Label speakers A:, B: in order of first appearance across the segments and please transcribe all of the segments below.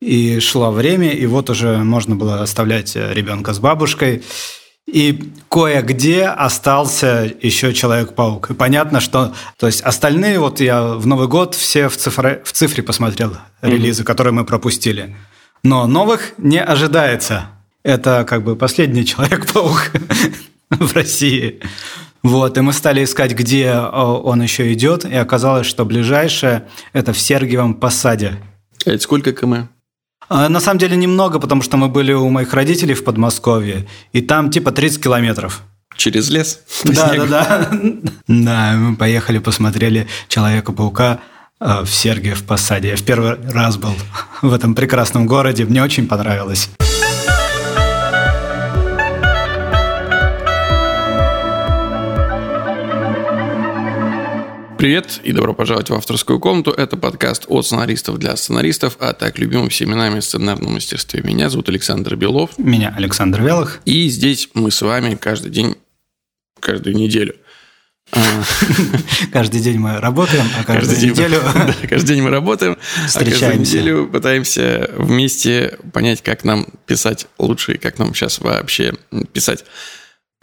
A: и шло время, и вот уже можно было оставлять ребенка с бабушкой. И кое-где остался еще Человек-паук. И понятно, что... То есть остальные, вот я в Новый год все в цифре, в цифре посмотрел релизы, mm-hmm. которые мы пропустили. Но новых не ожидается. Это как бы последний Человек-паук в России. Вот, и мы стали искать, где он еще идет, и оказалось, что ближайшее – это в Сергиевом Посаде.
B: Это сколько км?
A: А, на самом деле немного, потому что мы были у моих родителей в Подмосковье, и там типа 30 километров.
B: Через лес?
A: Да, да, да. Да, мы поехали, посмотрели Человека-паука э, в Сергиев Посаде. Я в первый раз был в этом прекрасном городе, мне очень понравилось.
B: Привет и добро пожаловать в авторскую комнату. Это подкаст от сценаристов для сценаристов, а так любимым всеми нами сценарном мастерстве. Меня зовут Александр Белов.
A: Меня Александр Велых.
B: И здесь мы с вами каждый день, каждую неделю а.
A: Каждый день мы работаем, а каждую каждый неделю...
B: День, да, каждый день мы работаем, а каждую неделю пытаемся вместе понять, как нам писать лучше и как нам сейчас вообще писать.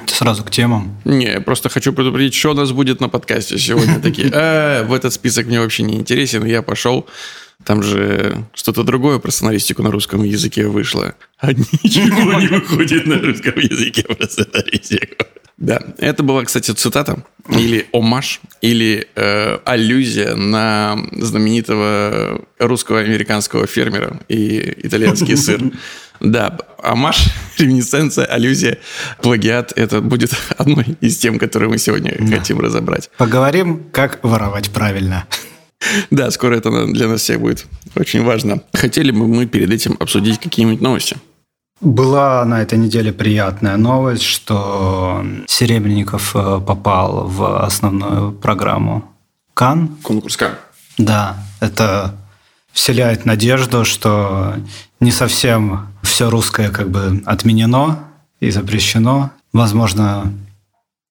A: Сразу к темам.
B: Не, я просто хочу предупредить, что у нас будет на подкасте сегодня. Такие, э, в этот список мне вообще не интересен, я пошел. Там же что-то другое про сценаристику на русском языке вышло. А ничего не выходит на русском языке про сценаристику. Да, это была, кстати, цитата или омаж, или э, аллюзия на знаменитого русского американского фермера и итальянский сыр. Да, амаш, реминесценция, аллюзия, плагиат – это будет одной из тем, которые мы сегодня да. хотим разобрать.
A: Поговорим, как воровать правильно.
B: Да, скоро это для нас всех будет очень важно. Хотели бы мы перед этим обсудить какие-нибудь новости?
A: Была на этой неделе приятная новость, что Серебренников э, попал в основную программу Кан.
B: Конкурс Кан.
A: Да, это вселяет надежду, что не совсем все русское как бы отменено и запрещено. Возможно,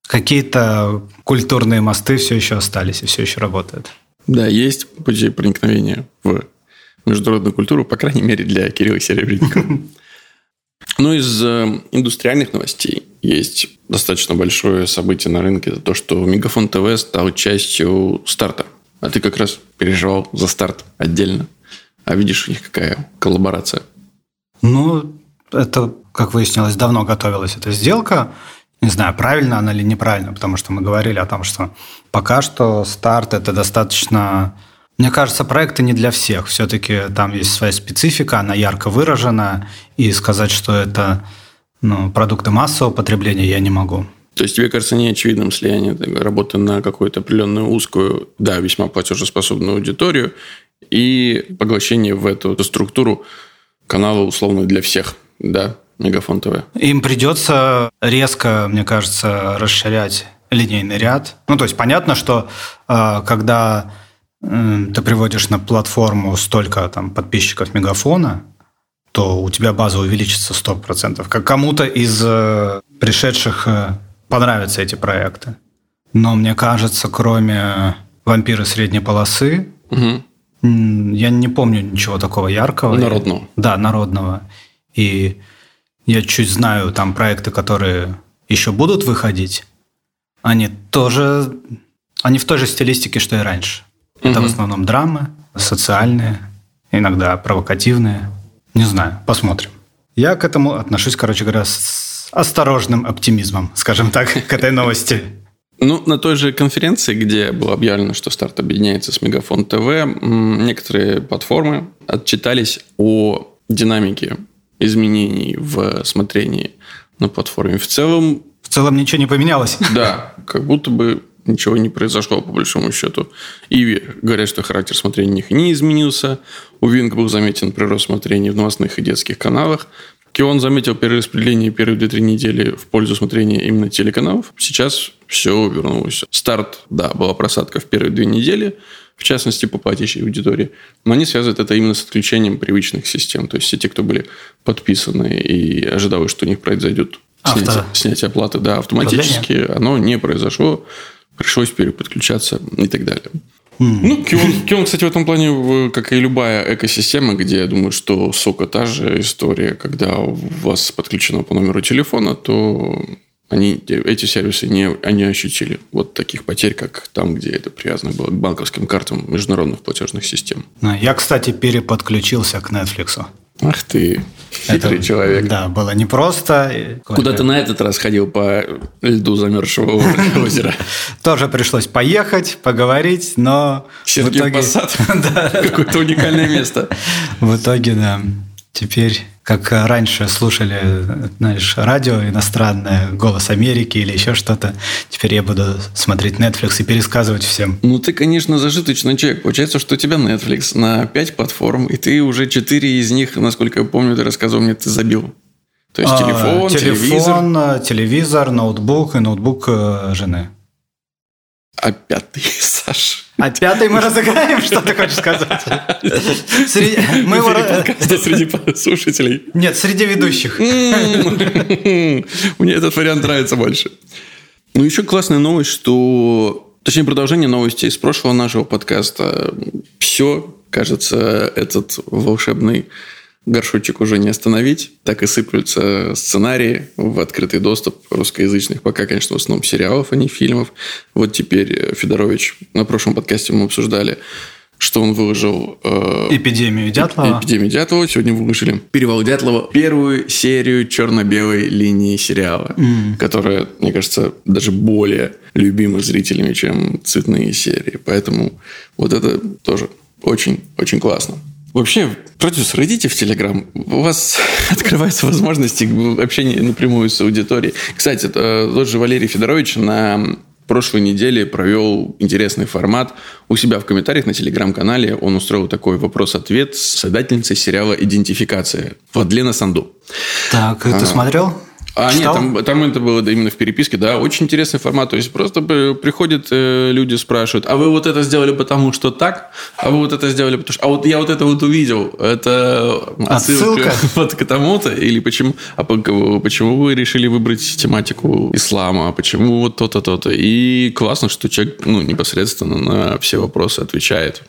A: какие-то культурные мосты все еще остались и все еще работают.
B: Да, есть пути проникновения в международную культуру, по крайней мере, для Кирилла Серебренникова. Ну, из э, индустриальных новостей есть достаточно большое событие на рынке. Это то, что Мегафон ТВ стал частью старта. А ты как раз переживал за старт отдельно. А видишь, у них какая коллаборация?
A: Ну, это, как выяснилось, давно готовилась эта сделка. Не знаю, правильно она или неправильно, потому что мы говорили о том, что пока что старт – это достаточно мне кажется, проекты не для всех. Все-таки там есть своя специфика, она ярко выражена, и сказать, что это ну, продукты массового потребления, я не могу.
B: То есть тебе кажется не очевидным слияние работы на какую-то определенную узкую, да, весьма платежеспособную аудиторию и поглощение в эту, структуру канала условно для всех, да, Мегафон ТВ.
A: Им придется резко, мне кажется, расширять линейный ряд. Ну, то есть понятно, что э, когда ты приводишь на платформу столько там, подписчиков Мегафона, то у тебя база увеличится 100%. Как кому-то из э, пришедших э, понравятся эти проекты. Но мне кажется, кроме «Вампиры средней полосы», угу. Я не помню ничего такого яркого.
B: Народного.
A: И, да, народного. И я чуть знаю там проекты, которые еще будут выходить. Они тоже... Они в той же стилистике, что и раньше. Это в основном драмы, социальные, иногда провокативные. Не знаю, посмотрим. Я к этому отношусь, короче говоря, с осторожным оптимизмом, скажем так, к этой новости.
B: Ну, на той же конференции, где было объявлено, что старт объединяется с Мегафон ТВ, некоторые платформы отчитались о динамике изменений в смотрении на платформе. В целом...
A: В целом ничего не поменялось.
B: Да, как будто бы ничего не произошло, по большому счету. Иви говорят, что характер смотрения них не изменился. У Винг был заметен прирост смотрения в новостных и детских каналах. Кион заметил перераспределение первые 2-3 недели в пользу смотрения именно телеканалов. Сейчас все вернулось. Старт, да, была просадка в первые две недели, в частности, по платящей аудитории. Но они связывают это именно с отключением привычных систем. То есть, все те, кто были подписаны и ожидали, что у них произойдет снятие, снятие оплаты, да, автоматически, оно не произошло пришлось переподключаться и так далее. Ну, Кион, Кион, кстати, в этом плане, как и любая экосистема, где я думаю, что сока та же история, когда у вас подключено по номеру телефона, то они, эти сервисы не, они ощутили вот таких потерь, как там, где это привязано было к банковским картам международных платежных систем.
A: Я, кстати, переподключился к Netflix.
B: Ах ты, хитрый это, человек.
A: Да, было непросто.
B: Куда ты на этот раз ходил по льду замерзшего озера?
A: Тоже пришлось поехать, поговорить, но...
B: Сергей в итоге... Посад? Какое-то уникальное место.
A: В итоге, да. Теперь, как раньше слушали, знаешь, радио иностранное, «Голос Америки» или еще что-то, теперь я буду смотреть Netflix и пересказывать всем.
B: Ну, ты, конечно, зажиточный человек. Получается, что у тебя Netflix на 5 платформ, и ты уже 4 из них, насколько я помню, ты рассказывал мне, ты забил. То есть телефон, а, телефон
A: телевизор. телевизор, ноутбук и ноутбук э, жены.
B: А пятый, Саш.
A: А пятый мы разыграем, что ты хочешь сказать?
B: Среди... Мы его... среди слушателей.
A: Нет, среди ведущих. Мне
B: этот вариант нравится больше. Ну, еще классная новость, что... Точнее, продолжение новости из прошлого нашего подкаста. Все, кажется, этот волшебный горшочек уже не остановить. Так и сыплются сценарии в открытый доступ русскоязычных. Пока, конечно, в основном сериалов, а не фильмов. Вот теперь Федорович, на прошлом подкасте мы обсуждали, что он выложил...
A: Э, Эпидемию Дятлова.
B: Эпидемию Дятлова. Сегодня выложили Перевал Дятлова. Первую серию черно-белой линии сериала, mm. которая, мне кажется, даже более любима зрителями, чем цветные серии. Поэтому вот это тоже очень-очень классно. Вообще, продюсер, идите в Телеграм. У вас открываются возможности общения напрямую с аудиторией. Кстати, тот же Валерий Федорович на прошлой неделе провел интересный формат. У себя в комментариях на телеграм-канале он устроил такой вопрос-ответ с создательницей сериала «Идентификация» Владлена Санду.
A: Так, ты а, смотрел?
B: А Читал? нет, там, там это было именно в переписке, да, очень интересный формат. То есть просто приходят э, люди, спрашивают, а вы вот это сделали потому, что так, а вы вот это сделали потому что, а вот я вот это вот увидел, это отсылка, отсылка? вот к тому-то или почему, а почему вы решили выбрать тематику ислама, а почему вот то-то, то-то. И классно, что человек, ну, непосредственно на все вопросы отвечает.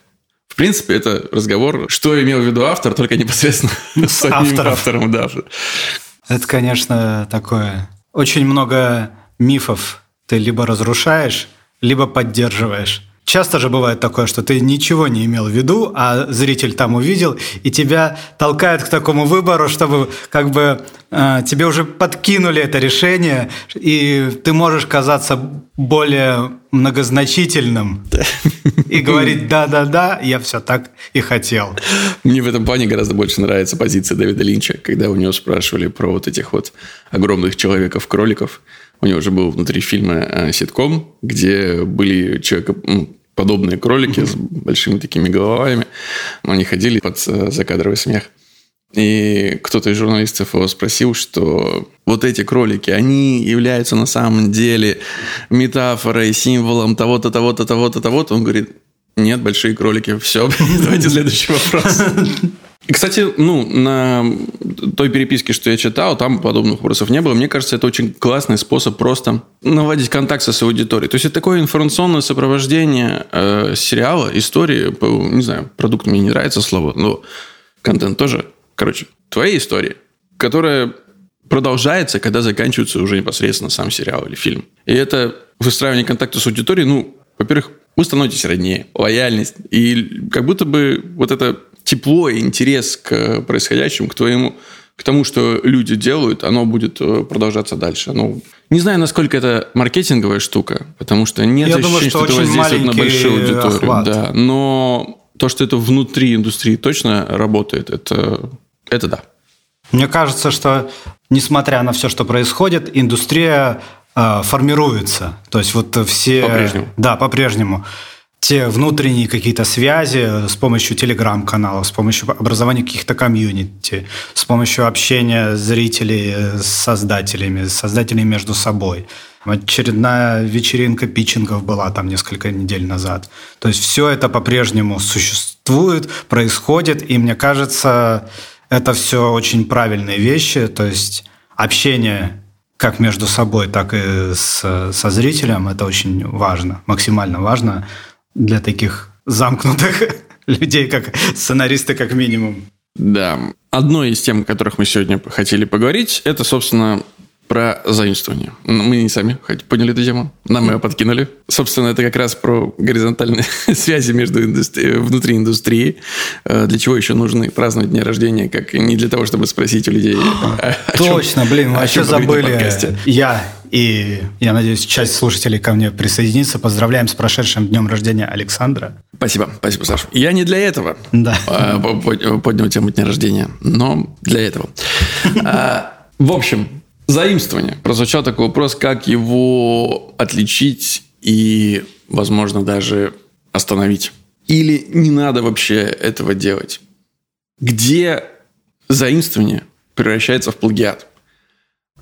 B: В принципе, это разговор, что имел в виду автор, только непосредственно с самим автором, да.
A: Это, конечно, такое. Очень много мифов ты либо разрушаешь, либо поддерживаешь. Часто же бывает такое, что ты ничего не имел в виду, а зритель там увидел, и тебя толкают к такому выбору, чтобы как бы э, тебе уже подкинули это решение, и ты можешь казаться более многозначительным и говорить «да-да-да, я все так и хотел».
B: Мне в этом плане гораздо больше нравится позиция Дэвида Линча, когда у него спрашивали про вот этих вот огромных человеков-кроликов, у него же был внутри фильма э, ситком, где были человекоподобные кролики с большими такими головами. Они ходили под э, закадровый смех. И кто-то из журналистов его спросил, что вот эти кролики, они являются на самом деле метафорой, символом того-то, того-то, того-то, того-то. Он говорит, нет, большие кролики. Все, давайте следующий вопрос. И, кстати, ну, на той переписке, что я читал, там подобных вопросов не было. Мне кажется, это очень классный способ просто наладить контакт со своей аудиторией. То есть, это такое информационное сопровождение э, сериала, истории. Не знаю, продукт мне не нравится слово, но контент тоже. Короче, твоя история, которая продолжается, когда заканчивается уже непосредственно сам сериал или фильм. И это выстраивание контакта с аудиторией, ну, во-первых, вы становитесь роднее, лояльность. И как будто бы вот это тепло и интерес к происходящему, к твоему, к тому, что люди делают, оно будет э, продолжаться дальше. Ну, не знаю, насколько это маркетинговая штука, потому что нет Я ощущения, думаю, что, что это воздействует на большую аудиторию. Охват. Да, но то, что это внутри индустрии точно работает, это, это да.
A: Мне кажется, что несмотря на все, что происходит, индустрия э, формируется. То есть вот все...
B: По-прежнему.
A: Да, по-прежнему те внутренние какие-то связи с помощью телеграм-каналов, с помощью образования каких-то комьюнити, с помощью общения зрителей с создателями, с создателями между собой. Очередная вечеринка питчингов была там несколько недель назад. То есть все это по-прежнему существует, происходит, и мне кажется, это все очень правильные вещи. То есть общение как между собой, так и с, со зрителем, это очень важно, максимально важно для таких замкнутых людей, как сценаристы, как минимум.
B: Да. Одной из тем, о которых мы сегодня хотели поговорить, это, собственно, про заимствование. Ну, мы не сами поняли эту тему, нам ее подкинули. Собственно, это как раз про горизонтальные связи между индустри... внутри индустрии. Э, для чего еще нужны праздновать дни рождения, как не для того, чтобы спросить у людей.
A: Точно, чем, блин, мы вообще забыли. Я и, я надеюсь, часть слушателей ко мне присоединится. Поздравляем с прошедшим днем рождения Александра.
B: Спасибо, спасибо, Саша. Я не для этого
A: да.
B: А, поднял тему дня рождения, но для этого. А, в общем, Заимствование. Прозвучал такой вопрос, как его отличить и, возможно, даже остановить. Или не надо вообще этого делать? Где заимствование превращается в плагиат?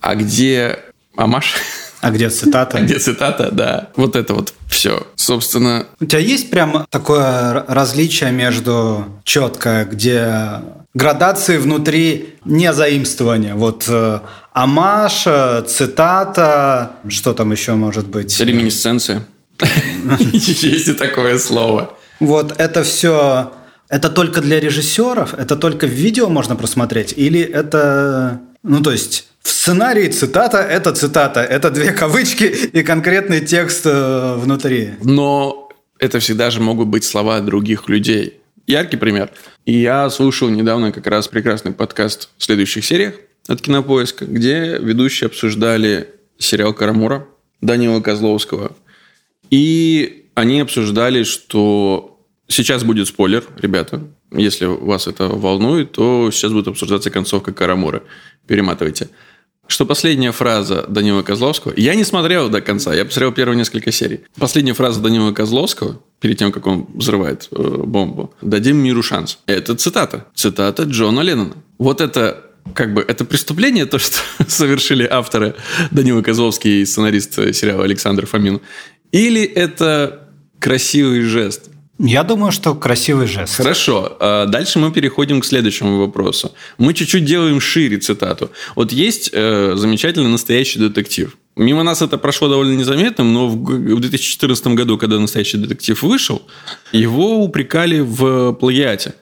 B: А где Амаш?
A: А где цитата?
B: А где цитата, да. Вот это вот все. Собственно...
A: У тебя есть прям такое различие между четко, где градации внутри не заимствования. Вот э, амаш, цитата, что там еще может быть?
B: Реминисценция. Есть и такое слово.
A: Вот это все... Это только для режиссеров? Это только в видео можно просмотреть? Или это... Ну, то есть, в сценарии цитата – это цитата. Это две кавычки и конкретный текст э, внутри.
B: Но это всегда же могут быть слова других людей. Яркий пример. И я слушал недавно как раз прекрасный подкаст в следующих сериях от Кинопоиска, где ведущие обсуждали сериал «Карамура» Данила Козловского. И они обсуждали, что сейчас будет спойлер, ребята. Если вас это волнует, то сейчас будет обсуждаться концовка Карамура. Перематывайте. Что последняя фраза Данила Козловского... Я не смотрел до конца, я посмотрел первые несколько серий. Последняя фраза Данила Козловского, перед тем, как он взрывает э, бомбу, «Дадим миру шанс». Это цитата. Цитата Джона Леннона. Вот это как бы это преступление, то, что совершили авторы Данила Козловский и сценарист сериала Александр Фомин? Или это красивый жест?
A: Я думаю, что красивый жест.
B: Хорошо. А дальше мы переходим к следующему вопросу. Мы чуть-чуть делаем шире цитату. Вот есть э, замечательный настоящий детектив. Мимо нас это прошло довольно незаметно, но в 2014 году, когда настоящий детектив вышел, его упрекали в плагиате.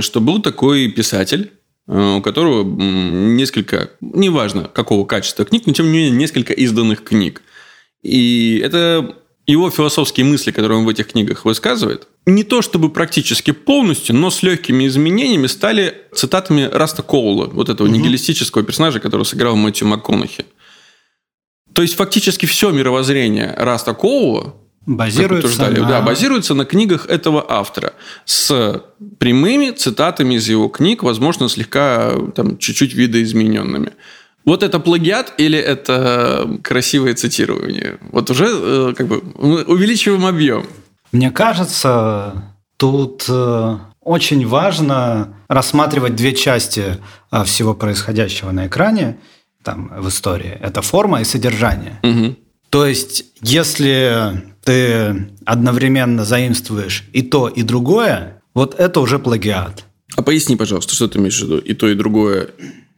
B: Что был такой писатель, Э, у которого несколько, неважно какого качества книг, но тем не менее несколько изданных книг. И это его философские мысли, которые он в этих книгах высказывает, не то чтобы практически полностью, но с легкими изменениями стали цитатами Раста Коула, вот этого угу. нигилистического персонажа, которого сыграл Мэтью МакКонахи. То есть фактически все мировоззрение Раста Коула
A: Базируется на...
B: Да, базируется на книгах этого автора с прямыми цитатами из его книг, возможно, слегка там чуть-чуть видоизмененными. Вот это плагиат или это красивое цитирование? Вот уже э, как бы увеличиваем объем.
A: Мне кажется, тут э, очень важно рассматривать две части э, всего происходящего на экране там, в истории. Это форма и содержание.
B: Угу.
A: То есть, если ты одновременно заимствуешь и то, и другое, вот это уже плагиат.
B: А поясни, пожалуйста, что ты имеешь в виду? И то, и другое,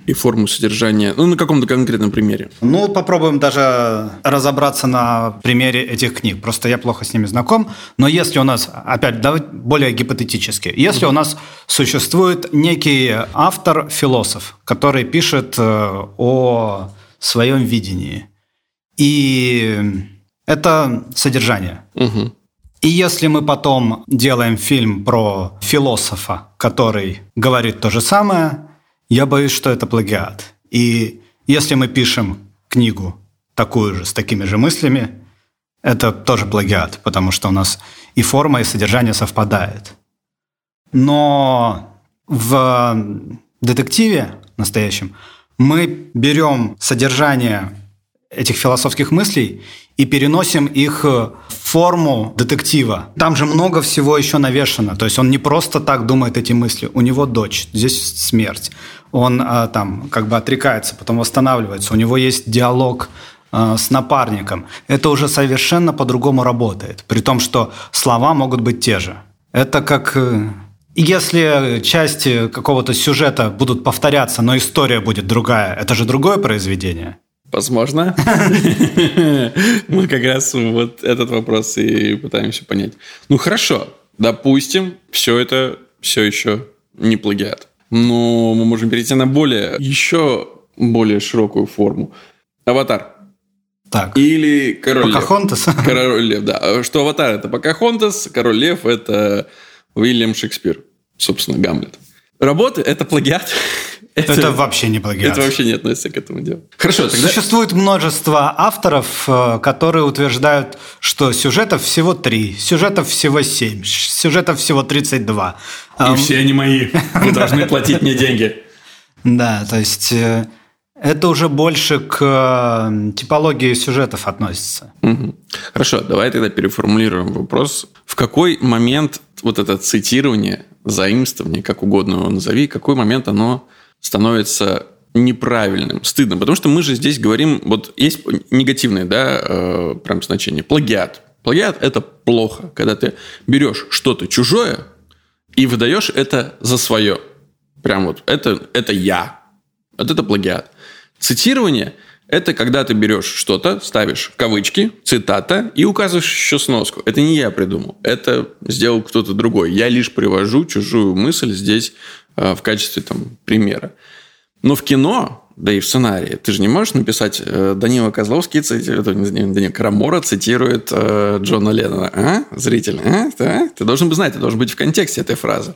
B: и форму содержания. Ну, на каком-то конкретном примере.
A: Ну, попробуем даже разобраться на примере этих книг. Просто я плохо с ними знаком. Но если у нас, опять, давай более гипотетически, если у нас существует некий автор-философ, который пишет э, о своем видении, и это содержание.
B: Угу.
A: И если мы потом делаем фильм про философа, который говорит то же самое, я боюсь, что это плагиат. И если мы пишем книгу такую же, с такими же мыслями, это тоже плагиат, потому что у нас и форма, и содержание совпадает. Но в детективе настоящем мы берем содержание этих философских мыслей и переносим их в форму детектива. Там же много всего еще навешано. То есть он не просто так думает эти мысли. У него дочь, здесь смерть. Он а, там как бы отрекается, потом восстанавливается. У него есть диалог а, с напарником. Это уже совершенно по-другому работает. При том, что слова могут быть те же. Это как э, если части какого-то сюжета будут повторяться, но история будет другая, это же другое произведение.
B: Возможно. Мы как раз вот этот вопрос и пытаемся понять. Ну хорошо, Допустим, все это все еще не плагиат. Но мы можем перейти на более, еще более широкую форму. Аватар.
A: Так.
B: Или Король
A: Покахонтас?
B: Лев. Король Лев, да. Что Аватар – это Покахонтас, Король Лев – это Уильям Шекспир, собственно, Гамлет. Работы – это плагиат.
A: Это, это вообще не плагиат.
B: Это вообще не относится к этому делу.
A: Хорошо, тогда... Существует множество авторов, э, которые утверждают, что сюжетов всего три, сюжетов всего семь, сюжетов всего 32.
B: И все они мои. Вы должны платить мне деньги.
A: Да, то есть э, это уже больше к э, типологии сюжетов относится.
B: Хорошо, давай тогда переформулируем вопрос. В какой момент вот это цитирование, заимствование, как угодно его назови, какой момент оно становится неправильным, стыдным? Потому что мы же здесь говорим, вот есть негативное, да, э, прям значение, плагиат. Плагиат – это плохо, когда ты берешь что-то чужое и выдаешь это за свое. Прям вот, это, это я. Вот это плагиат. Цитирование – это когда ты берешь что-то, ставишь кавычки, цитата и указываешь еще сноску. Это не я придумал, это сделал кто-то другой. Я лишь привожу чужую мысль здесь э, в качестве там, примера. Но в кино, да и в сценарии, ты же не можешь написать э, Данила Козловский, цитирует, Данила Карамора цитирует э, Джона Леннона. А? Зритель, а? Да? Ты должен бы знать, ты должен быть в контексте этой фразы.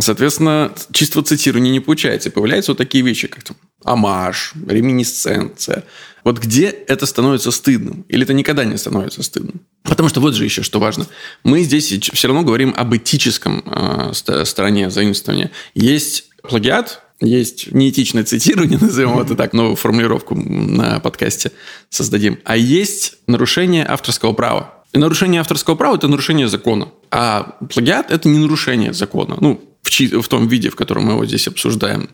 B: Соответственно, чисто цитирование не получается. И появляются вот такие вещи, как там амаш, реминисценция. Вот где это становится стыдным? Или это никогда не становится стыдным? Потому что вот же еще что важно. Мы здесь все равно говорим об этическом э, стороне заимствования. Есть плагиат, есть неэтичное цитирование, назовем это так, новую формулировку на подкасте создадим. А есть нарушение авторского права. И нарушение авторского права – это нарушение закона. А плагиат – это не нарушение закона. Ну, в, в том виде, в котором мы его здесь обсуждаем.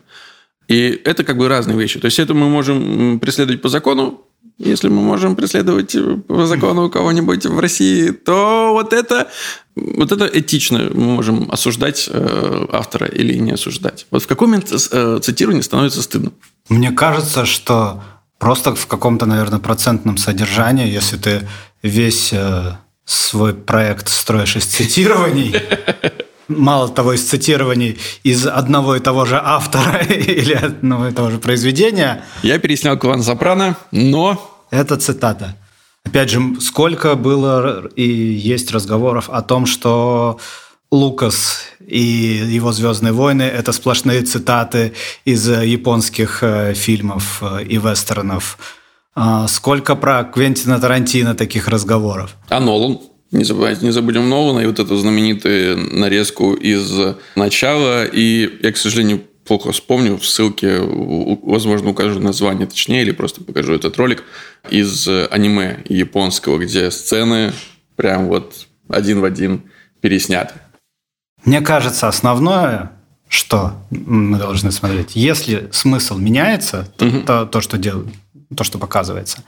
B: И это как бы разные вещи. То есть это мы можем преследовать по закону, если мы можем преследовать по закону кого-нибудь в России, то вот это, вот это этично. Мы можем осуждать э, автора или не осуждать. Вот в какой момент э, цитирование становится стыдным?
A: Мне кажется, что просто в каком-то, наверное, процентном содержании, если ты весь э, свой проект строишь из цитирований, мало того, из цитирований из одного и того же автора или одного и того же произведения.
B: Я переснял Клан Сопрано, но...
A: Это цитата. Опять же, сколько было и есть разговоров о том, что Лукас и его «Звездные войны» — это сплошные цитаты из японских э, фильмов э, и вестернов. А сколько про Квентина Тарантино таких разговоров?
B: А Нолан? Не забывайте, не забудем Нолана и вот эту знаменитую нарезку из начала. И я, к сожалению, плохо вспомню, в ссылке, возможно, укажу название точнее, или просто покажу этот ролик из аниме японского, где сцены прям вот один в один пересняты.
A: Мне кажется, основное, что мы должны смотреть, если смысл меняется, угу. то, то, что делают, то, что показывается,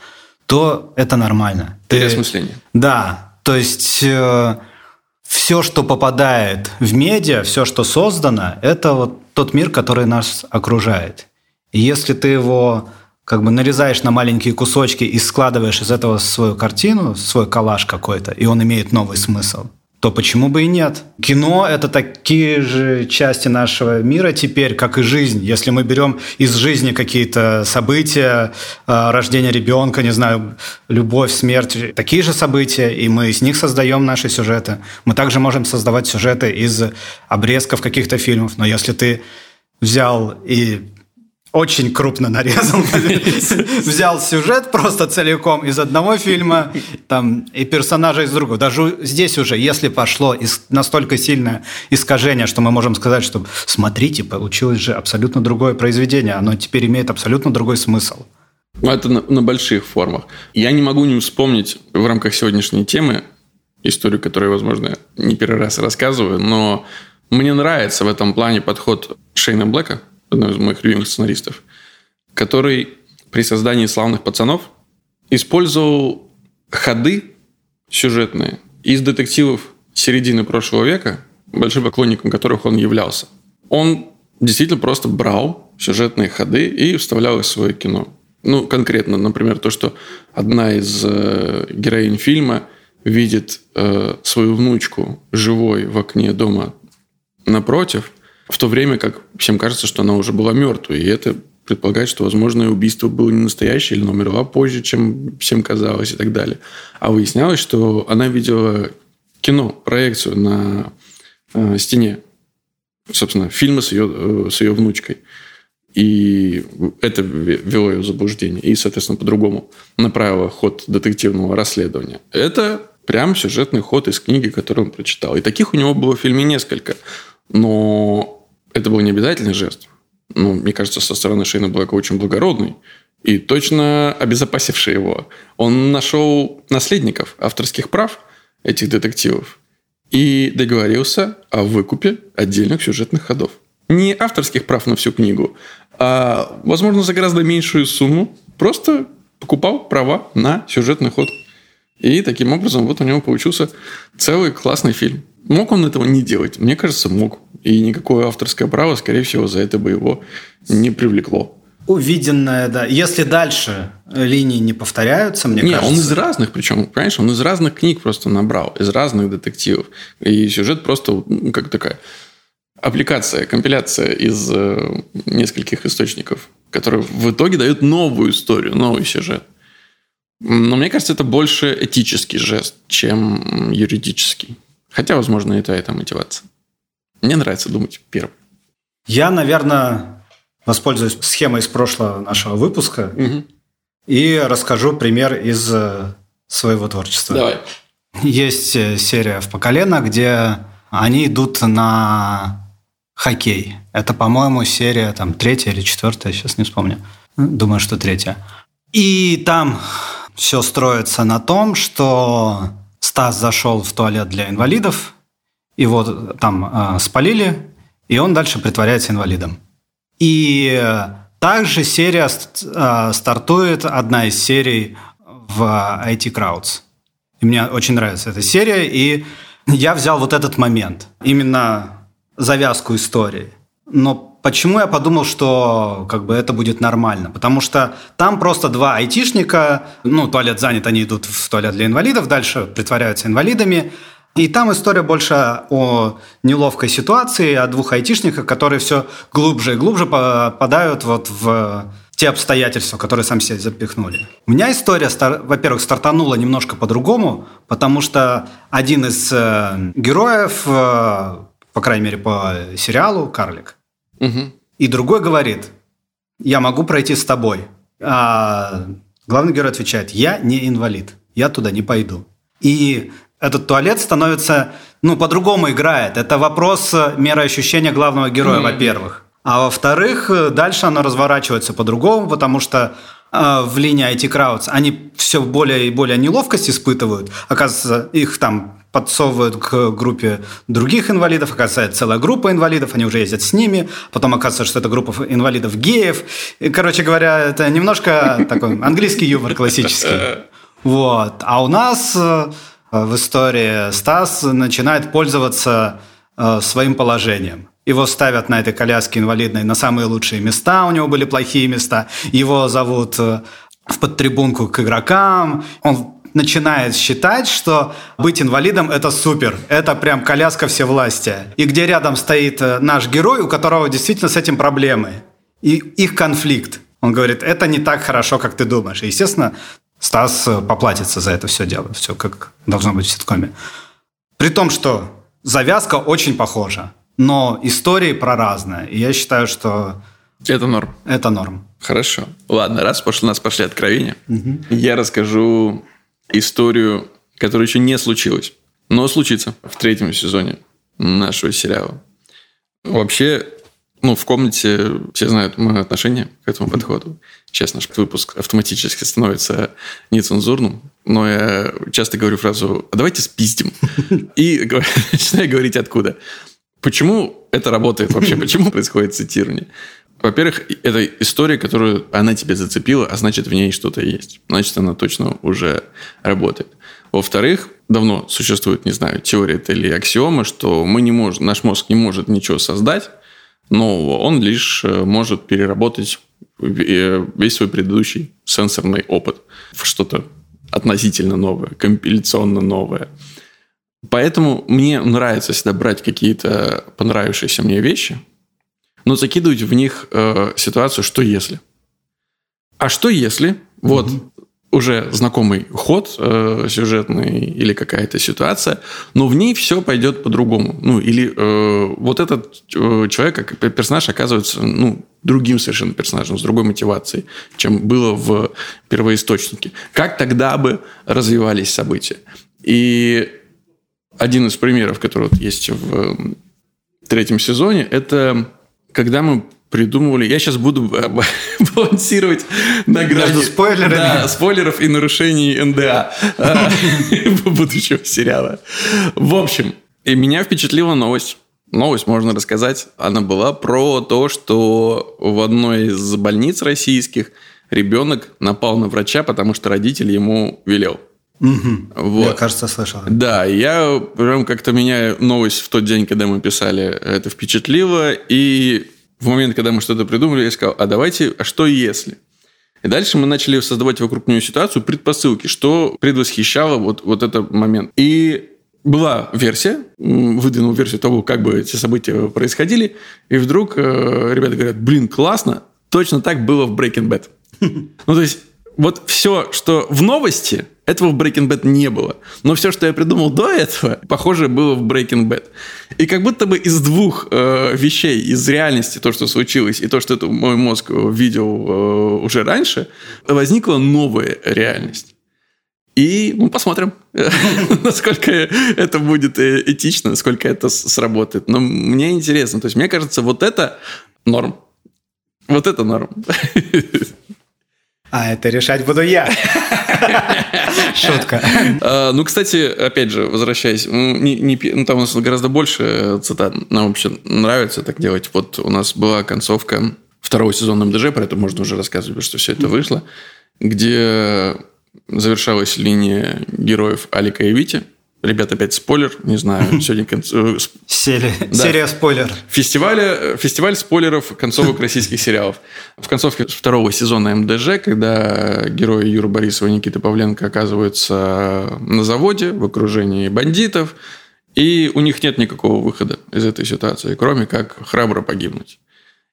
A: то это нормально.
B: Ты... Переосмысление.
A: Да, то есть э, все, что попадает в медиа, все, что создано, это вот тот мир, который нас окружает. И если ты его как бы нарезаешь на маленькие кусочки и складываешь из этого свою картину, свой коллаж какой-то, и он имеет новый смысл – то почему бы и нет? Кино – это такие же части нашего мира теперь, как и жизнь. Если мы берем из жизни какие-то события, а, рождение ребенка, не знаю, любовь, смерть, такие же события, и мы из них создаем наши сюжеты. Мы также можем создавать сюжеты из обрезков каких-то фильмов. Но если ты взял и очень крупно нарезал, взял сюжет просто целиком из одного фильма там, и персонажа из другого. Даже здесь уже, если пошло настолько сильное искажение, что мы можем сказать, что смотрите, получилось же абсолютно другое произведение, оно теперь имеет абсолютно другой смысл.
B: Ну, это на, на больших формах. Я не могу не вспомнить в рамках сегодняшней темы историю, которую, возможно, не первый раз рассказываю, но мне нравится в этом плане подход Шейна Блэка – одного из моих любимых сценаристов, который при создании «Славных пацанов» использовал ходы сюжетные из детективов середины прошлого века, большим поклонником которых он являлся. Он действительно просто брал сюжетные ходы и вставлял их в свое кино. Ну, конкретно, например, то, что одна из э, героинь фильма видит э, свою внучку живой в окне дома напротив, в то время как всем кажется, что она уже была мертвой. И это предполагает, что, возможно, убийство было не настоящее, или оно умерла позже, чем всем казалось и так далее. А выяснялось, что она видела кино, проекцию на э, стене, собственно, фильмы с ее, э, с ее внучкой. И это вело ее в заблуждение. И, соответственно, по-другому направило ход детективного расследования. Это прям сюжетный ход из книги, которую он прочитал. И таких у него было в фильме несколько. Но это был не обязательный жест ну, мне кажется, со стороны Шейна Блэка очень благородный и точно обезопасивший его. Он нашел наследников авторских прав этих детективов и договорился о выкупе отдельных сюжетных ходов. Не авторских прав на всю книгу, а, возможно, за гораздо меньшую сумму просто покупал права на сюжетный ход. И таким образом вот у него получился целый классный фильм. Мог он этого не делать? Мне кажется, мог. И никакое авторское право, скорее всего, за это бы его не привлекло.
A: Увиденное, да. Если дальше линии не повторяются, мне
B: не,
A: кажется...
B: он из разных, причем, понимаешь, он из разных книг просто набрал, из разных детективов. И сюжет просто ну, как такая аппликация, компиляция из э, нескольких источников, которые в итоге дают новую историю, новый сюжет. Но мне кажется, это больше этический жест, чем юридический. Хотя, возможно, и та, и та мотивация. Мне нравится думать первым.
A: Я, наверное, воспользуюсь схемой из прошлого нашего выпуска угу. и расскажу пример из э, своего творчества.
B: Давай.
A: Есть э, серия в поколено, где они идут на хоккей. Это, по-моему, серия там третья или четвертая, сейчас не вспомню. Думаю, что третья. И там все строится на том, что Стас зашел в туалет для инвалидов, его там э, спалили, и он дальше притворяется инвалидом. И также серия э, стартует, одна из серий в IT Crowds. И мне очень нравится эта серия, и я взял вот этот момент, именно завязку истории. Но Почему я подумал, что как бы это будет нормально? Потому что там просто два айтишника, ну, туалет занят, они идут в туалет для инвалидов, дальше притворяются инвалидами. И там история больше о неловкой ситуации, о двух айтишниках, которые все глубже и глубже попадают вот в те обстоятельства, которые сам себе запихнули. У меня история, во-первых, стартанула немножко по-другому, потому что один из э, героев, э, по крайней мере, по сериалу «Карлик», Угу. И другой говорит, я могу пройти с тобой. А главный герой отвечает, я не инвалид, я туда не пойду. И этот туалет становится, ну, по-другому играет. Это вопрос меры ощущения главного героя, mm во-первых. А во-вторых, дальше оно разворачивается по-другому, потому что э, в линии IT Crowds они все более и более неловкость испытывают. Оказывается, их там подсовывают к группе других инвалидов, оказывается, целая группа инвалидов, они уже ездят с ними, потом оказывается, что это группа инвалидов геев. И, короче говоря, это немножко такой английский юмор классический. Вот. А у нас э, в истории Стас начинает пользоваться э, своим положением. Его ставят на этой коляске инвалидной на самые лучшие места, у него были плохие места. Его зовут э, в подтрибунку к игрокам. Он начинает считать, что быть инвалидом – это супер, это прям коляска всевластия. И где рядом стоит э, наш герой, у которого действительно с этим проблемы. И их конфликт. Он говорит, это не так хорошо, как ты думаешь. И, естественно, Стас э, поплатится за это все дело. Все как должно быть в ситкоме. При том, что завязка очень похожа, но истории про разное. И я считаю, что
B: это норм.
A: Это норм.
B: Хорошо. Ладно, раз пошли, у нас пошли откровения, угу. я расскажу историю, которая еще не случилась, но случится в третьем сезоне нашего сериала. Вообще, ну, в комнате все знают мое отношение к этому подходу. Сейчас наш выпуск автоматически становится нецензурным, но я часто говорю фразу «а давайте спиздим». И начинаю говорить откуда. Почему это работает вообще? Почему происходит цитирование? Во-первых, это история, которую она тебе зацепила, а значит, в ней что-то есть. Значит, она точно уже работает. Во-вторых, давно существует, не знаю, теория это или аксиома, что мы не можем, наш мозг не может ничего создать нового, он лишь э, может переработать э, весь свой предыдущий сенсорный опыт в что-то относительно новое, компиляционно новое. Поэтому мне нравится всегда брать какие-то понравившиеся мне вещи, но закидывать в них э, ситуацию, что если. А что если, вот mm-hmm. уже знакомый ход э, сюжетный или какая-то ситуация, но в ней все пойдет по-другому. Ну, или э, вот этот э, человек, как персонаж, оказывается ну, другим совершенно персонажем, с другой мотивацией, чем было в первоисточнике. Как тогда бы развивались события? И один из примеров, который вот есть в третьем сезоне, это когда мы придумывали... Я сейчас буду балансировать на грани...
A: спойлерами.
B: Да, спойлеров и нарушений НДА а, будущего сериала. В общем, и меня впечатлила новость. Новость можно рассказать. Она была про то, что в одной из больниц российских ребенок напал на врача, потому что родитель ему велел.
A: Угу. Вот. Я, кажется, слышал.
B: Да, я прям как-то меня новость в тот день, когда мы писали, это впечатлило. И в момент, когда мы что-то придумали, я сказал, а давайте, а что если? И дальше мы начали создавать вокруг нее ситуацию, предпосылки, что предвосхищало вот, вот этот момент. И была версия, выдвинул версию того, как бы эти события происходили, и вдруг э, ребята говорят, блин, классно, точно так было в Breaking Bad. Ну, то есть, вот все, что в новости, этого в Breaking Bad не было. Но все, что я придумал до этого, похоже, было в Breaking Bad. И как будто бы из двух э, вещей, из реальности, то, что случилось, и то, что это мой мозг видел э, уже раньше, возникла новая реальность. И ну, посмотрим, насколько это будет э, этично, насколько это сработает. Но мне интересно. То есть, мне кажется, вот это норм. Вот это норм.
A: А это решать буду я. Шутка.
B: А, ну, кстати, опять же, возвращаясь, ну, там у нас гораздо больше цитат. Нам вообще нравится так делать. Вот у нас была концовка второго сезона МДЖ, про это можно уже рассказывать, что все это вышло, где завершалась линия героев Алика и Вити. Ребят, опять спойлер, не знаю, сегодня... Конц... Э,
A: Серия, да. Серия спойлер.
B: Фестиваля, фестиваль спойлеров концовок российских сериалов. В концовке второго сезона МДЖ, когда герои Юра Борисова и Никита Павленко оказываются на заводе в окружении бандитов, и у них нет никакого выхода из этой ситуации, кроме как храбро погибнуть.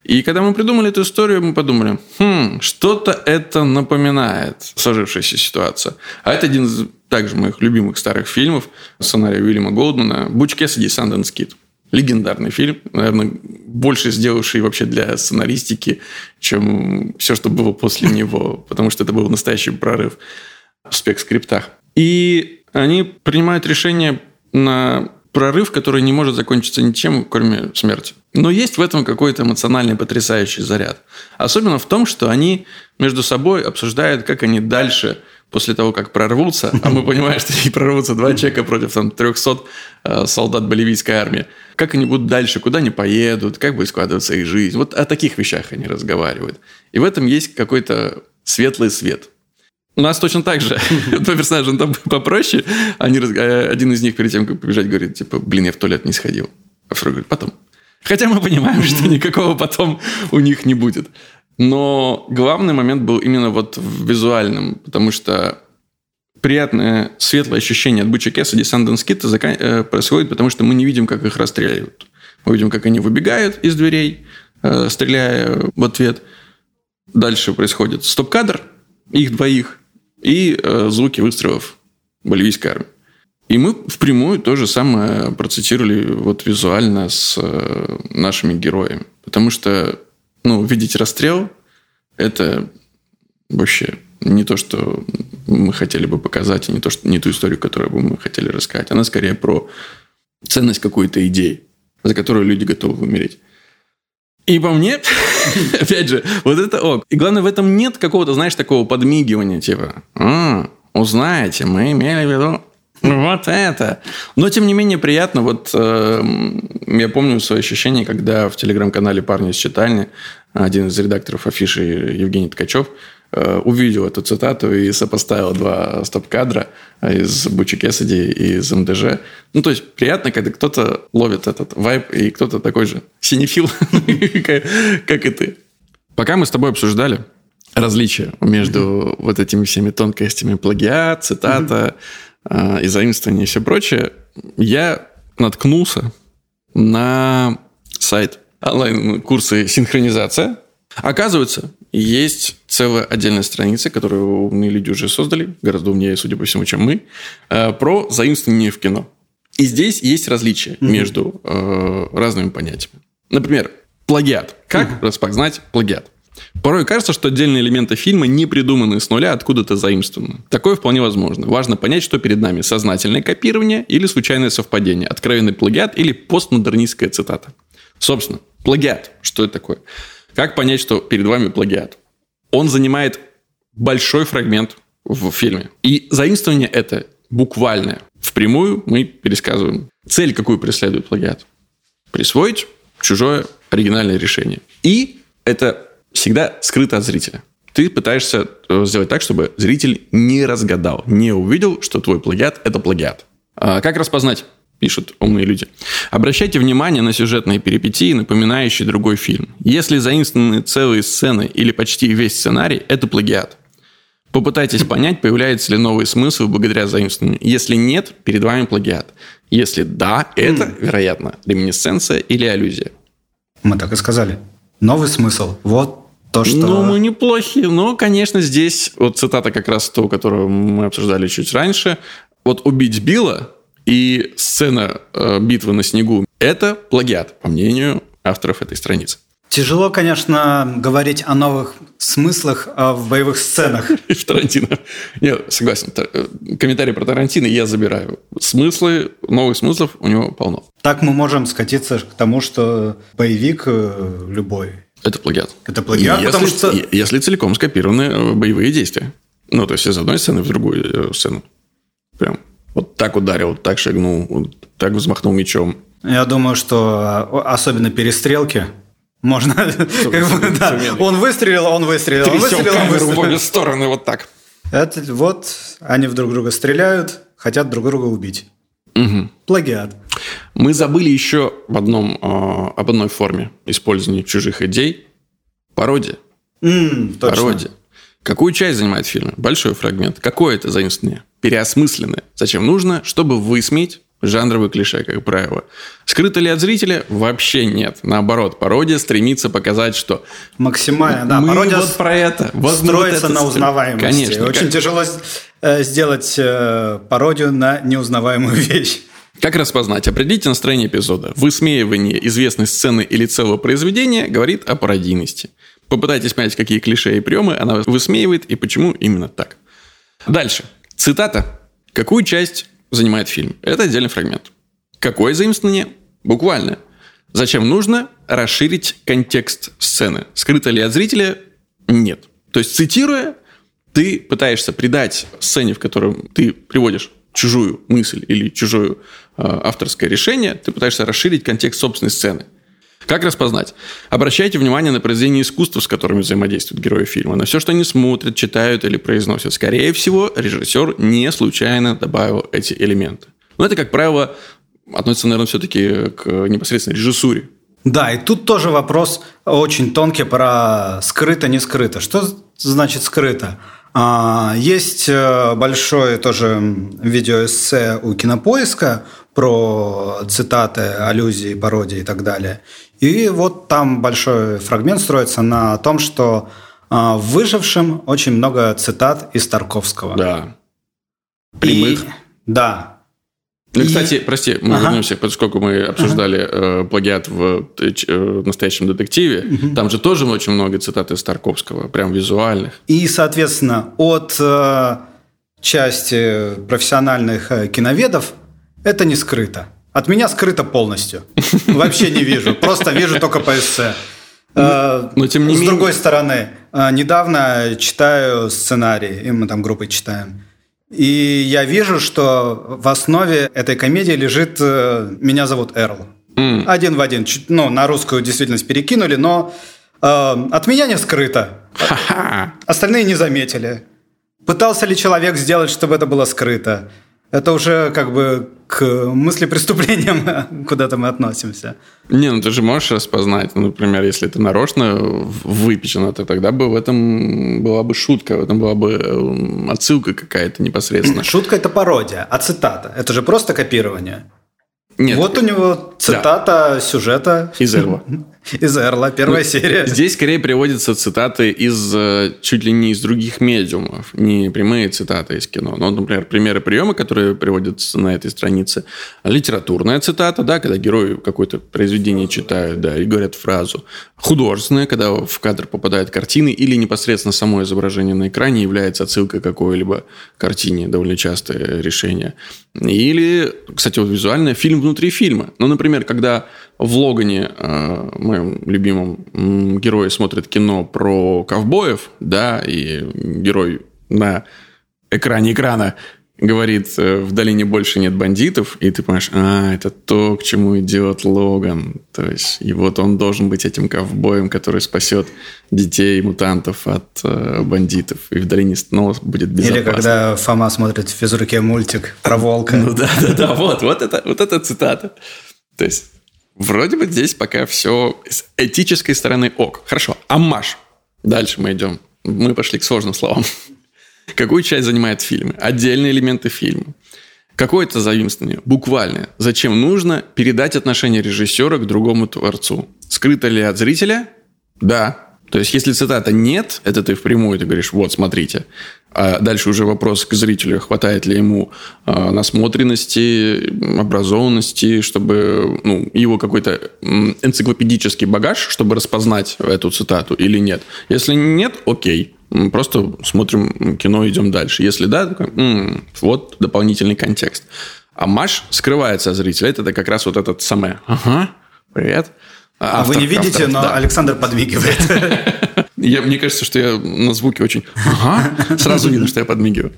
B: И когда мы придумали эту историю, мы подумали, хм, что-то это напоминает сложившаяся ситуация. А это один из также моих любимых старых фильмов, сценария Уильяма Голдмана «Буч Кэссиди Санденс Кит». Легендарный фильм, наверное, больше сделавший вообще для сценаристики, чем все, что было после него, потому что это был настоящий прорыв в спек-скриптах. И они принимают решение на прорыв, который не может закончиться ничем, кроме смерти. Но есть в этом какой-то эмоциональный потрясающий заряд. Особенно в том, что они между собой обсуждают, как они дальше после того, как прорвутся, а мы понимаем, что и прорвутся два человека против там, 300 э, солдат боливийской армии, как они будут дальше, куда они поедут, как будет складываться их жизнь. Вот о таких вещах они разговаривают. И в этом есть какой-то светлый свет. У нас точно так же. Два персонажа там попроще. Они, э, один из них перед тем, как побежать, говорит, типа, блин, я в туалет не сходил. А второй говорит, потом. Хотя мы понимаем, что никакого потом у них не будет. Но главный момент был именно вот в визуальном, потому что приятное светлое ощущение от Буча Кэссиди и Санденс Китта э, происходит, потому что мы не видим, как их расстреливают. Мы видим, как они выбегают из дверей, э, стреляя в ответ. Дальше происходит стоп-кадр их двоих и э, звуки выстрелов боливийской армии. И мы впрямую то же самое процитировали вот визуально с нашими героями. Потому что ну, видеть расстрел – это вообще не то, что мы хотели бы показать, и не, то, что, не ту историю, которую бы мы хотели рассказать. Она скорее про ценность какой-то идеи, за которую люди готовы умереть. И по мне, опять же, вот это ок. И главное, в этом нет какого-то, знаешь, такого подмигивания, типа, а, узнаете, мы имели в виду вот это. Но, тем не менее, приятно. Вот э, я помню свои ощущения, когда в телеграм-канале «Парни из читальни» один из редакторов афиши Евгений Ткачев э, увидел эту цитату и сопоставил два стоп-кадра из Бучи Кесади и из МДЖ. Ну, то есть, приятно, когда кто-то ловит этот вайб, и кто-то такой же синефил, как и ты. Пока мы с тобой обсуждали, различия между вот этими всеми тонкостями плагиат, цитата mm-hmm. И заимствование и все прочее, я наткнулся на сайт онлайн-курсы «Синхронизация». Оказывается, есть целая отдельная страница, которую умные люди уже создали, гораздо умнее, судя по всему, чем мы, э, про заимствование в кино. И здесь есть различия mm-hmm. между э, разными понятиями. Например, плагиат. Как mm-hmm. распознать плагиат? Порой кажется, что отдельные элементы фильма не придуманы с нуля, откуда-то заимствованы. Такое вполне возможно. Важно понять, что перед нами сознательное копирование или случайное совпадение, откровенный плагиат или постмодернистская цитата. Собственно, плагиат. Что это такое? Как понять, что перед вами плагиат? Он занимает большой фрагмент в фильме. И заимствование это буквальное. Впрямую мы пересказываем. Цель, какую преследует плагиат? Присвоить чужое оригинальное решение. И это всегда скрыто от зрителя. Ты пытаешься э, сделать так, чтобы зритель не разгадал, не увидел, что твой плагиат – это плагиат. А как распознать? пишут умные люди. Обращайте внимание на сюжетные перипетии, напоминающие другой фильм. Если заимствованы целые сцены или почти весь сценарий, это плагиат. Попытайтесь понять, появляются ли новые смыслы благодаря заимствованию. Если нет, перед вами плагиат. Если да, это, вероятно, реминесценция или аллюзия.
A: Мы так и сказали. Новый смысл. Вот то, что...
B: Ну, мы неплохи. Но, конечно, здесь вот цитата как раз то, которую мы обсуждали чуть раньше. Вот убить Билла и сцена э, битвы на снегу – это плагиат, по мнению авторов этой страницы.
A: Тяжело, конечно, говорить о новых смыслах а в боевых сценах.
B: В Тарантино. Нет, согласен. Э, комментарий про Тарантино я забираю. Смыслы, новых смыслов у него полно.
A: Так мы можем скатиться к тому, что боевик э, любой.
B: Это плагиат.
A: Это плагиат,
B: если,
A: потому что...
B: Если целиком скопированы э, боевые действия. Ну, то есть из одной сцены в другую сцену. Прям вот так ударил, вот так шагнул, вот так взмахнул мечом.
A: Я думаю, что а, особенно перестрелки можно... Он выстрелил, он выстрелил, он выстрелил, он
B: выстрелил. в обе стороны вот так.
A: Это вот они в друг друга стреляют, хотят друг друга убить.
B: Угу.
A: Плагиат.
B: Мы забыли еще об, одном, э, об одной форме использования чужих идей. Пародия.
A: Mm, точно.
B: Пародия. Какую часть занимает фильм? Большой фрагмент. Какое это заимствование? Переосмысленное. Зачем нужно? Чтобы высмеять жанровый клише, как правило. Скрыто ли от зрителя? Вообще нет. Наоборот, пародия стремится показать, что...
A: Максимально, да.
B: Мы
A: пародия
B: вот про это.
A: Вот строится вот это на узнаваемости.
B: Конечно.
A: Очень как... тяжело э, сделать э, пародию на неузнаваемую вещь.
B: Как распознать? Определите настроение эпизода. Высмеивание известной сцены или целого произведения говорит о пародийности. Попытайтесь понять, какие клише и приемы она высмеивает и почему именно так. Дальше. Цитата. Какую часть занимает фильм? Это отдельный фрагмент. Какое заимствование? Буквально. Зачем нужно расширить контекст сцены? Скрыто ли от зрителя? Нет. То есть, цитируя, ты пытаешься придать сцене, в которой ты приводишь чужую мысль или чужое э, авторское решение, ты пытаешься расширить контекст собственной сцены – как распознать? Обращайте внимание на произведения искусства, с которыми взаимодействуют герои фильма, на все, что они смотрят, читают или произносят. Скорее всего, режиссер не случайно добавил эти элементы. Но это, как правило, относится, наверное, все-таки к непосредственно режиссуре.
A: Да, и тут тоже вопрос очень тонкий про скрыто-не скрыто. Что значит скрыто? А, есть э, большое тоже видеоэссе у Кинопоиска про цитаты, аллюзии, пародии и так далее. И вот там большой фрагмент строится на том, что а, в «Выжившем» очень много цитат из Тарковского.
B: Да. Прямых. И,
A: да.
B: Ну, и... кстати, прости, мы ага. вернемся, поскольку мы обсуждали ага. э, плагиат в э, настоящем детективе. Угу. Там же тоже очень много цитат из Тарковского, прям визуальных.
A: И, соответственно, от э, части профессиональных э, киноведов это не скрыто. От меня скрыто полностью. Вообще не вижу. Просто вижу только по эссе.
B: Но, но тем не
A: С
B: менее...
A: другой стороны, э, недавно читаю сценарий, и мы там группой читаем. И я вижу, что в основе этой комедии лежит э, «Меня зовут Эрл». Mm. Один в один. Ну, на русскую действительность перекинули, но э, от меня не скрыто. Остальные не заметили. Пытался ли человек сделать, чтобы это было скрыто? Это уже как бы к мысли преступлениям куда-то мы относимся.
B: Не, ну ты же можешь распознать, ну, например, если это нарочно выпечено, то тогда бы в этом была бы шутка, в этом была бы эм, отсылка какая-то непосредственно.
A: Шутка – это пародия, а цитата – это же просто копирование.
B: Нет.
A: Вот у него цитата да. сюжета.
B: Из Эрла.
A: Из Эрла, первая ну, серия.
B: Здесь скорее приводятся цитаты из э, чуть ли не из других медиумов, не прямые цитаты из кино. Но, например, примеры приема, которые приводятся на этой странице. Литературная цитата, да, когда герои какое-то произведение читают, да, и говорят фразу. Художественная, когда в кадр попадают картины, или непосредственно само изображение на экране является отсылкой к какой-либо картине, довольно частое решение. Или, кстати, вот визуальное, фильм внутри фильма. Ну, например, когда в Логане, э, моем любимом, герой смотрит кино про ковбоев, да, и герой на экране экрана говорит, э, в долине больше нет бандитов, и ты понимаешь, а, это то, к чему идет Логан. То есть, и вот он должен быть этим ковбоем, который спасет детей мутантов от э, бандитов, и в долине снова будет безопасно.
A: Или когда Фома смотрит в физруке мультик про волка.
B: Ну да, да, да, вот, вот это, вот это цитата. То есть, Вроде бы здесь пока все с этической стороны ок. Хорошо. Аммаж. Дальше мы идем. Мы пошли к сложным словам. Какую часть занимает фильмы? Отдельные элементы фильма. Какое-то заимствование, буквально. Зачем нужно передать отношение режиссера к другому творцу? Скрыто ли от зрителя? Да. То есть, если цитата «нет», это ты впрямую ты говоришь, вот, смотрите. А дальше уже вопрос к зрителю, хватает ли ему а, насмотренности, образованности, чтобы ну, его какой-то энциклопедический багаж, чтобы распознать эту цитату или нет. Если нет, окей, просто смотрим кино, идем дальше. Если да, такой, м-м, вот дополнительный контекст. А Маш скрывается от зрителя. Это как раз вот этот самое. Ага, привет.
A: А автор, вы не видите, автор, но да. Александр подмигивает.
B: Я, мне кажется, что я на звуке очень... Ага, сразу видно, что я подмигиваю.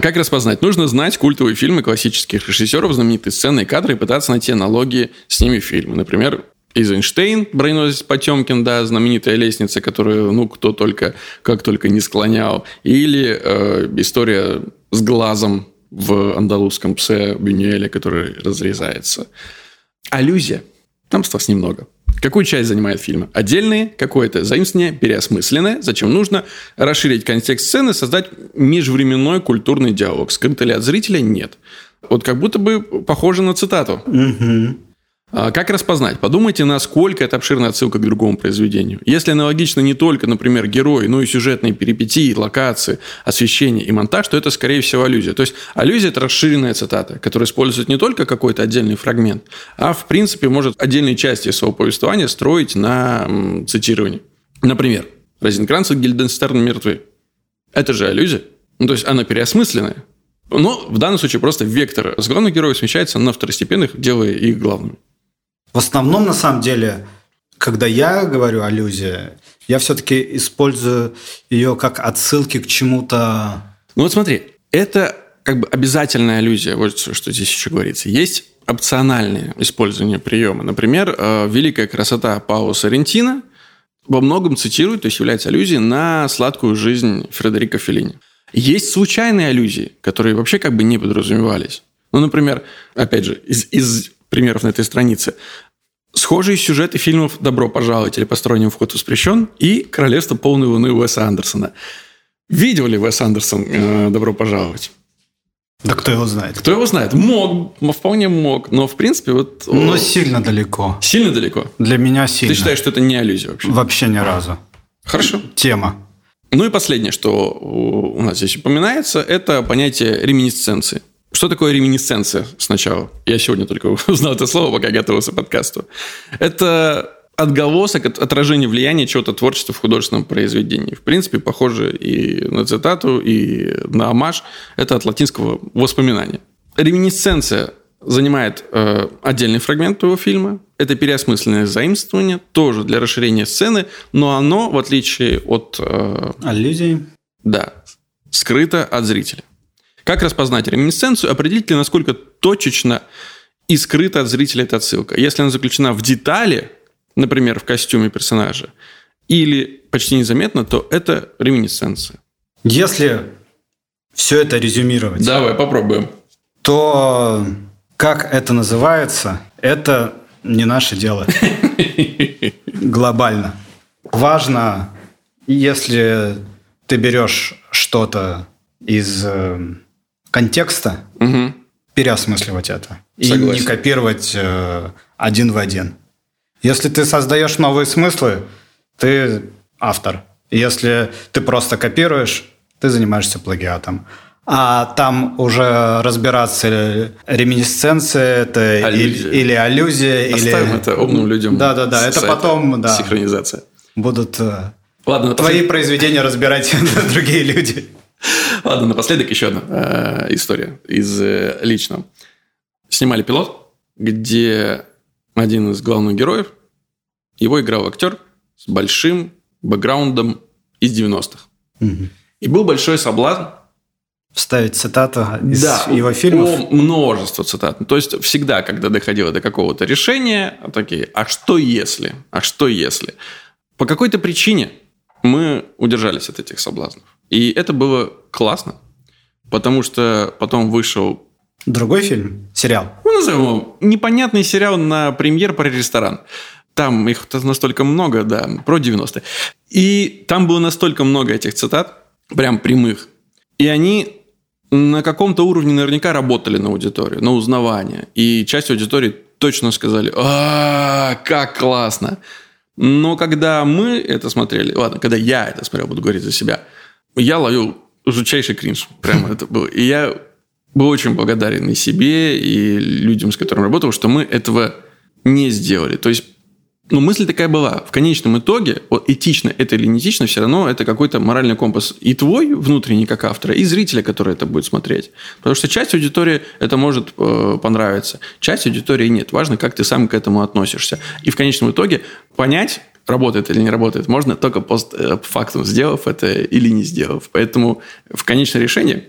B: Как распознать? Нужно знать культовые фильмы классических режиссеров, знаменитые сцены и кадры, и пытаться найти аналогии с ними в фильме. Например, Эйзенштейн, броненосец Потемкин, да, знаменитая лестница, которую, ну, кто только, как только не склонял. Или э, история с глазом в андалузском псе Бюнюэля, который разрезается. Аллюзия. Там осталось немного. Какую часть занимает фильм? Отдельные, какое-то заимствование, переосмысленное. Зачем нужно расширить контекст сцены, создать межвременной культурный диалог? Скрыто ли от зрителя? Нет. Вот как будто бы похоже на цитату. Угу. А как распознать? Подумайте, насколько это обширная отсылка к другому произведению. Если аналогично не только, например, герой, но и сюжетные перипетии, локации, освещение и монтаж, то это, скорее всего, аллюзия. То есть, аллюзия – это расширенная цитата, которая использует не только какой-то отдельный фрагмент, а, в принципе, может отдельные части своего повествования строить на цитировании. Например, Розенкранц и Гильденстерн мертвы. Это же аллюзия. Ну, то есть, она переосмысленная. Но в данном случае просто вектор с главных героев смещается на второстепенных, делая их главными.
A: В основном, на самом деле, когда я говорю аллюзия, я все-таки использую ее как отсылки к чему-то.
B: Ну вот смотри, это как бы обязательная аллюзия, вот что здесь еще говорится. Есть опциональное использование приема. Например, э, «Великая красота» Паула Соррентино во многом цитирует, то есть является аллюзией на сладкую жизнь Фредерика Феллини. Есть случайные аллюзии, которые вообще как бы не подразумевались. Ну, например, опять же, из, из примеров на этой странице. Схожие сюжеты фильмов «Добро пожаловать» или «Посторонним вход воспрещен» и «Королевство полной луны» Уэса Андерсона. Видел ли Уэс Андерсон э, «Добро пожаловать»?
A: Да кто его знает?
B: Кто его знает? Мог, вполне мог. Но, в принципе, вот...
A: Но сильно далеко.
B: Сильно далеко?
A: Для меня сильно.
B: Ты считаешь, что это не аллюзия вообще?
A: Вообще ни разу.
B: Хорошо.
A: Тема.
B: Ну и последнее, что у нас здесь упоминается, это понятие реминисценции. Что такое реминисценция сначала? Я сегодня только узнал это слово, пока готовился к подкасту. Это отголосок, отражение влияния чего-то творчества в художественном произведении. В принципе, похоже и на цитату, и на амаш. Это от латинского воспоминания. Реминисценция занимает э, отдельный фрагмент твоего фильма. Это переосмысленное заимствование, тоже для расширения сцены, но оно, в отличие от... Э,
A: Аллюзии.
B: Да, скрыто от зрителя. Как распознать реминесценцию? Определить ли, насколько точечно и скрыто от зрителя эта отсылка. Если она заключена в детали, например, в костюме персонажа, или почти незаметно, то это реминесценция.
A: Если все это резюмировать...
B: Давай, попробуем.
A: То Как это называется, это не наше дело. Глобально. Важно, если ты берешь что-то из э, контекста,
B: Мгм.
A: переосмысливать это. И
B: Согласен.
A: не копировать э, один в один. Если ты создаешь новые смыслы, ты автор. Если ты просто копируешь, ты занимаешься плагиатом. А там уже разбираться реминисценция это
B: Аллюзия.
A: или, или аллюзия,
B: Оставим
A: или...
B: это умным людям.
A: Да, да, да.
B: с
A: Это потом, да,
B: Синхронизация.
A: будут э,
B: Ладно,
A: твои
B: напоследок,
A: произведения разбирать другие люди.
B: Ладно, напоследок еще одна э, история из э, личного. Снимали пилот, где один из главных героев, его играл актер с большим бэкграундом из 90-х. И был большой соблазн
A: Вставить цитату из
B: да,
A: его фильмов.
B: о, множество цитат. То есть всегда, когда доходило до какого-то решения, такие, а что если? А что если? По какой-то причине мы удержались от этих соблазнов. И это было классно, потому что потом вышел,
A: Другой фильм? Сериал?
B: ну, назовем его, непонятный сериал на премьер про ресторан. Там их настолько много, да, про 90-е. И там было настолько много этих цитат, прям прямых. И они на каком-то уровне наверняка работали на аудиторию, на узнавание. И часть аудитории точно сказали, а как классно. Но когда мы это смотрели, ладно, когда я это смотрел, буду говорить за себя, я ловил жутчайший кринж. Прямо это было. И я был очень благодарен и себе, и людям, с которыми работал, что мы этого не сделали. То есть ну, мысль такая была. В конечном итоге, вот этично это или не этично, все равно это какой-то моральный компас и твой внутренний как автора, и зрителя, который это будет смотреть. Потому что часть аудитории это может э, понравиться, часть аудитории нет. Важно, как ты сам к этому относишься. И в конечном итоге понять, работает или не работает, можно только постфактум, сделав это или не сделав. Поэтому в конечное решение,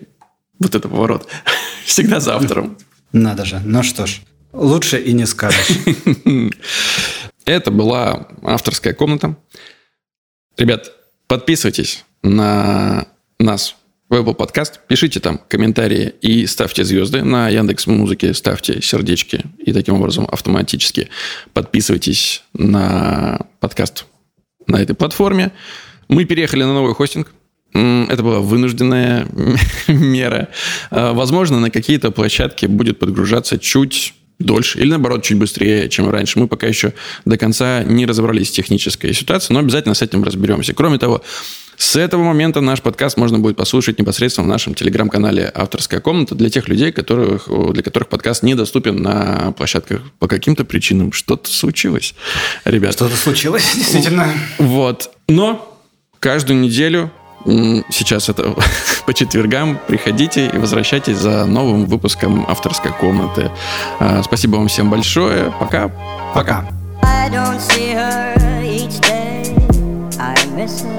B: вот это поворот, всегда за автором.
A: Надо же. Ну что ж, лучше и не скажешь.
B: Это была авторская комната. Ребят, подписывайтесь на нас Apple Podcast, пишите там комментарии и ставьте звезды. На Яндекс Музыке ставьте сердечки и таким образом автоматически подписывайтесь на подкаст на этой платформе. Мы переехали на новый хостинг. Это была вынужденная мера. А, Возможно, на какие-то площадки будет подгружаться чуть дольше или, наоборот, чуть быстрее, чем раньше. Мы пока еще до конца не разобрались с технической ситуацией, но обязательно с этим разберемся. Кроме того, с этого момента наш подкаст можно будет послушать непосредственно в нашем телеграм-канале «Авторская комната» для тех людей, которых, для которых подкаст недоступен на площадках по каким-то причинам. Что-то случилось, ребят.
A: Что-то случилось, действительно.
B: Вот. Но каждую неделю, сейчас это по четвергам, приходите и возвращайтесь за новым выпуском авторской комнаты. А, Спасибо вам всем большое. Пока.
A: Пока.
C: I don't see her each day. I miss her.